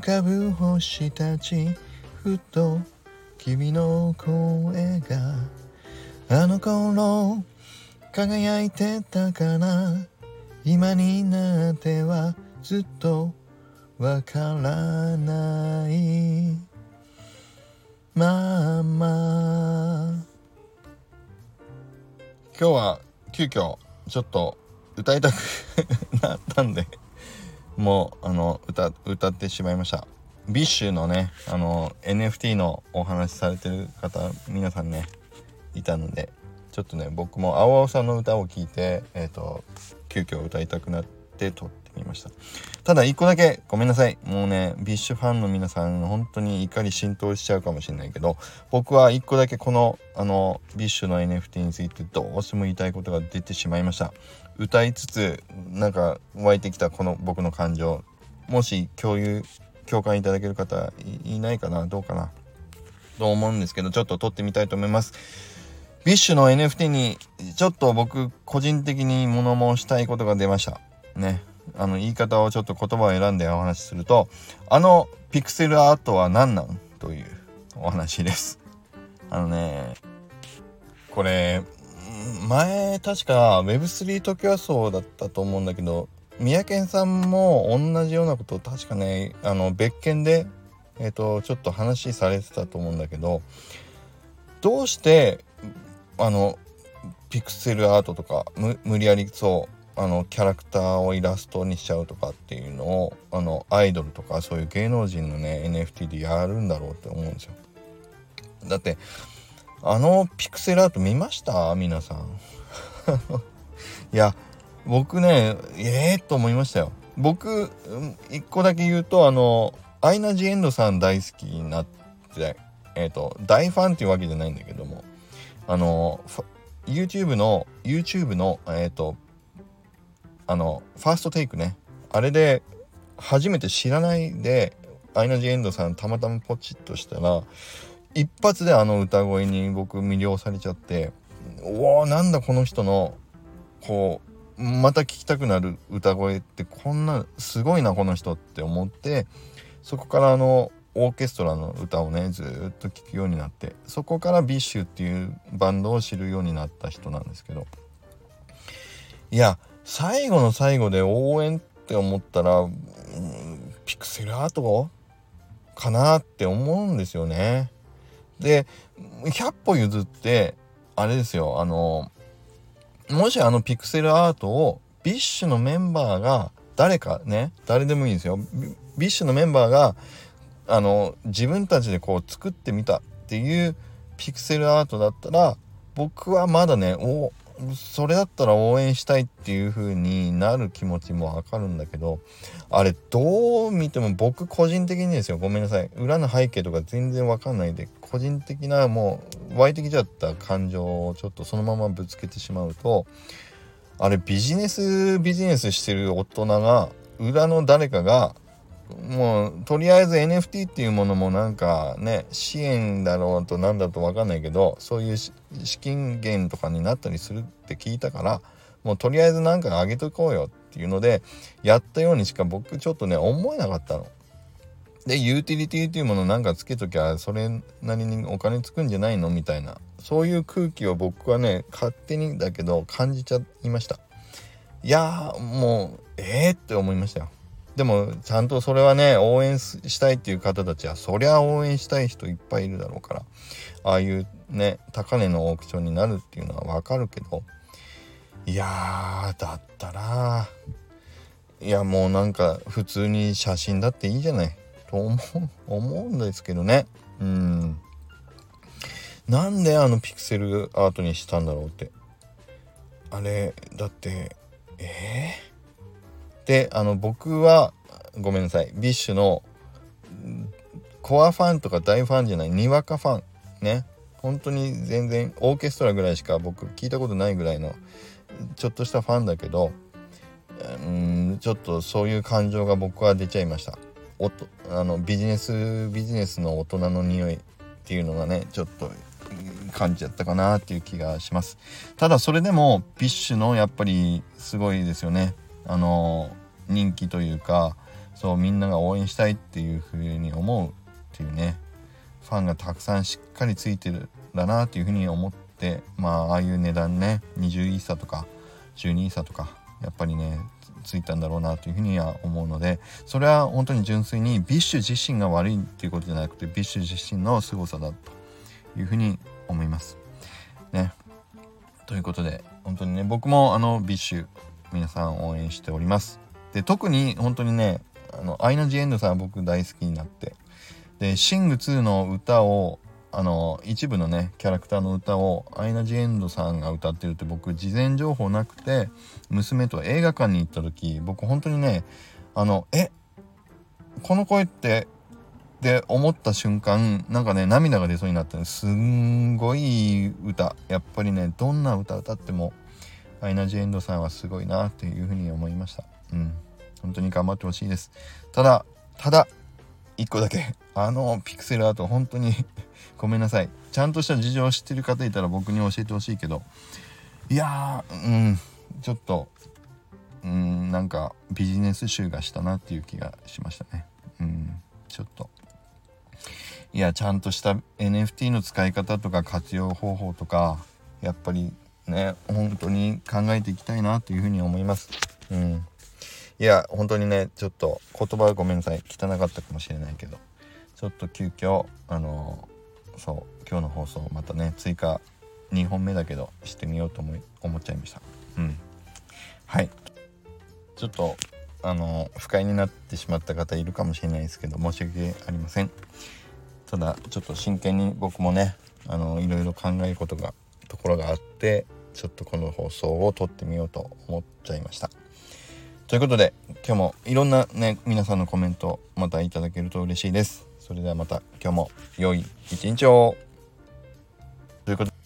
かぶ星たちふと君の声があの頃輝いてたかな今になってはずっとわからないまあまあ。今日は急遽ちょっと歌いたくなったんで。もうあの歌歌ってしまいました。 BiSHのねあの NFT のお話しされてる方皆さんねいたのでちょっとね僕もアイナさんの歌を聴いてえっ、ー、と急遽歌いたくなって撮ってみました。ただ一個だけごめんなさい。もうね BiSHファンの皆さん本当に怒り心頭しちゃうかもしれないけど僕は一個だけこのあの BiSHの NFT についてどうしても言いたいことが出てしまいました。歌いつつなんか湧いてきたこの僕の感情。もし共有共感いただける方いないかな？どうかな？と思うんですけどちょっと撮ってみたいと思います。 BiSHの NFT にちょっと僕個人的に物申したいことが出ました。ね。あの言い方をちょっと言葉を選んでお話しするとあのピクセルアートは何なんというお話です。あのねこれ前確か Web3 時はそうだったと思うんだけど三宅さんも同じようなことを確かねあの別件でえっ、ー、とちょっと話されてたと思うんだけどどうしてあのピクセルアートとか無理やりそうあのキャラクターをイラストにしちゃうとかっていうのをあのアイドルとかそういう芸能人のね NFT でやるんだろうって思うんですよ。だってあのピクセルアート見ました？皆さん。いや僕ねええー、と思いましたよ。僕一個だけ言うとあのアイナ・ジ・エンドさん大好きになってえっ、ー、と大ファンっていうわけじゃないんだけどもあの YouTube の YouTube のえっ、ー、とあのファーストテイクね。あれで初めて知らないでアイナ・ジ・エンドさんたまたまポチッとしたら一発であの歌声に僕魅了されちゃっておおなんだこの人のこうまた聴きたくなる歌声ってこんなすごいなこの人って思ってそこからあのオーケストラの歌をねずっと聴くようになってそこから BiSHっていうバンドを知るようになった人なんですけど。いや最後の最後で応援って思ったら、うん、ピクセルアートかなって思うんですよね。で100歩譲ってあれですよあのもしあのピクセルアートを BiSHのメンバーが誰かね誰でもいいですよ BiSHのメンバーがあの自分たちでこう作ってみたっていうピクセルアートだったら僕はまだねおそれだったら応援したいっていう風になる気持ちもわかるんだけどあれどう見ても僕個人的にですよ。ごめんなさい。裏の背景とか全然わかんないで個人的なもう湧いてきちゃった感情をちょっとそのままぶつけてしまうとあれビジネスビジネスしてる大人が裏の誰かがもうとりあえず NFT っていうものもなんかね支援だろうとなんだと分かんないけどそういう資金源とかになったりするって聞いたからもうとりあえずなんかあげとこうよっていうのでやったようにしか僕ちょっとね思えなかったの。でユーティリティっていうものなんかつけときゃそれなりにお金つくんじゃないのみたいな。そういう空気を僕はね勝手にだけど感じちゃいました。いやもうええー、って思いましたよ。でもちゃんとそれはね応援したいっていう方たちはそりゃ応援したい人いっぱいいるだろうからああいうね高値のオークションになるっていうのはわかるけどいやだったらいやもうなんか普通に写真だっていいじゃないと思う思うんですけどね。うん。なんであのピクセルアートにしたんだろうって。あれだってえーであの僕はごめんなさい。 BiSHのコアファンとか大ファンじゃないにわかファン。ね。本当に全然オーケストラぐらいしか僕聞いたことないぐらいのちょっとしたファンだけどうんちょっとそういう感情が僕は出ちゃいました。おとあのビジネスビジネスの大人の匂いっていうのがねちょっと感じちゃったかなっていう気がします。ただそれでも BiSHのやっぱりすごいですよね。あの人気というかそうみんなが応援したいっていう風に思うっていうねファンがたくさんしっかりついてるだなっていう風に思ってまあああいう値段ね20イーサとか12イーサとかやっぱりねついたんだろうなというふうには思うのでそれは本当に純粋に BiSH自身が悪いっていうことじゃなくて BiSH自身の凄さだというふうに思います。ね。ということで本当にね僕もあの BiSH皆さん応援しております。で特に本当にねあのアイナ・ジ・エンドさんは僕大好きになってで SING 2の歌をあの一部のねキャラクターの歌をアイナ・ジ・エンドさんが歌ってるって僕事前情報なくて娘と映画館に行った時僕本当にねあのえこの声ってって思った瞬間なんかね涙が出そうになったすんごい歌やっぱりねどんな歌歌ってもアイナ・ジ・エンドさんはすごいなっていうふうに思いました。うん。本当に頑張ってほしいです。ただただ1個だけ。あのピクセルアート本当に。ごめんなさい。ちゃんとした事情を知ってる方いたら僕に教えてほしいけど。いやーうん。ちょっとうんなんかビジネス集がしたなっていう気がしましたね。うん。ちょっと。いやちゃんとした NFT の使い方とか活用方法とかやっぱりね本当に考えていきたいなというふうに思います。うん。いや本当にねちょっと言葉はごめんなさい。汚かったかもしれないけど。ちょっと急遽あのそう今日の放送またね追加2本目だけどしてみようと思い思っちゃいました。うん。はい。ちょっとあの不快になってしまった方いるかもしれないですけど申し訳ありません。ただちょっと真剣に僕もねあのいろいろ考えることがところがあってちょっとこの放送を撮ってみようと思っちゃいました。ということで今日もいろんなね皆さんのコメントまたいただけると嬉しいです。それではまた今日も良い一日をということで